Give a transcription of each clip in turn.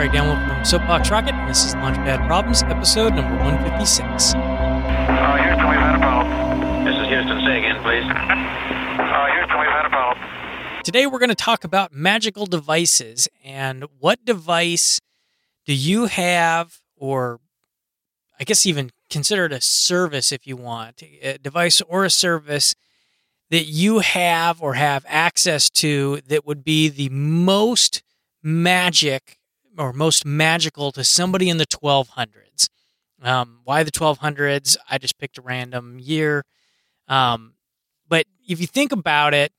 Craig Download from Soapbox Rocket, and this is Launchpad Problems, episode number 156. Uh, Houston, we've had a problem. This is Houston. Say again, please. Uh, Houston, we've had a problem. Today we're going to talk about magical devices and what device do you have, or I guess even consider it a service if you want, a device or a service that you have or have access to that would be the most magic or most magical to somebody in the 1200s. Um, why the 1200s? I just picked a random year. Um, but if you think about it,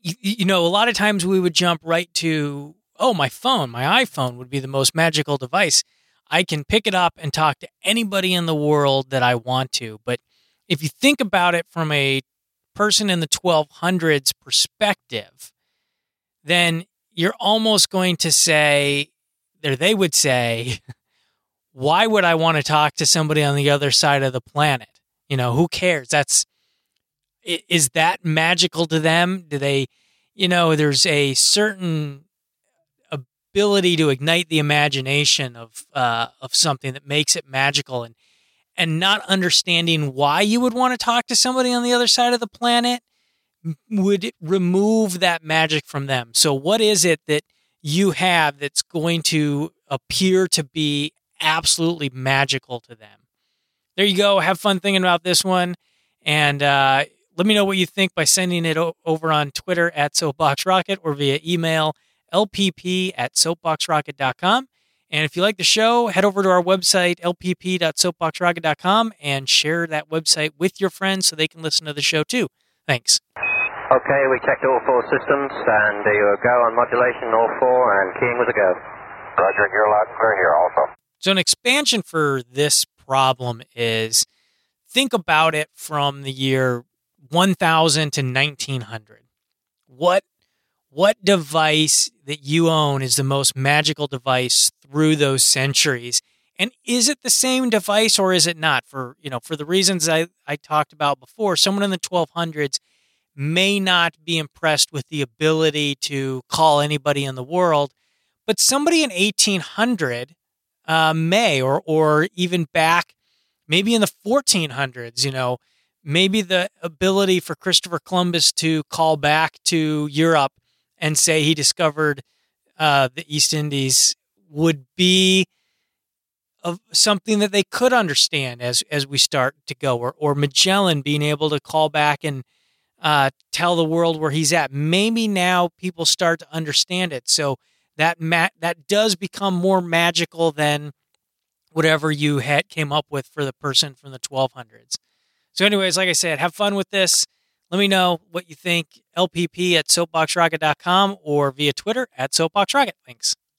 you, you know, a lot of times we would jump right to, oh, my phone, my iPhone would be the most magical device. I can pick it up and talk to anybody in the world that I want to. But if you think about it from a person in the 1200s perspective, then you're almost going to say, or they would say, why would I want to talk to somebody on the other side of the planet? You know, who cares? That's, is that magical to them? Do they, you know, there's a certain ability to ignite the imagination of, uh, of something that makes it magical and, and not understanding why you would want to talk to somebody on the other side of the planet would remove that magic from them. So, what is it that you have that's going to appear to be absolutely magical to them? There you go. Have fun thinking about this one. And uh, let me know what you think by sending it o- over on Twitter at SoapboxRocket or via email lpp at soapboxrocket.com. And if you like the show, head over to our website, lpp.soapboxrocket.com, and share that website with your friends so they can listen to the show too. Thanks. Okay, we checked all four systems, and you go on modulation, all four, and keying was a go. Roger, you're loud and clear here also. So, an expansion for this problem is think about it from the year 1000 to 1900. What what device that you own is the most magical device through those centuries? And is it the same device or is it not? For you know, for the reasons I, I talked about before, someone in the 1200s may not be impressed with the ability to call anybody in the world, but somebody in 1800 uh, may, or or even back maybe in the 1400s, you know, maybe the ability for Christopher Columbus to call back to Europe and say he discovered uh, the East Indies would be of something that they could understand as as we start to go, or or Magellan being able to call back and uh, tell the world where he's at. Maybe now people start to understand it, so that ma- that does become more magical than whatever you had came up with for the person from the 1200s. So, anyways, like I said, have fun with this. Let me know what you think. LPP at soapboxrocket.com or via Twitter at soapboxrocket. Thanks.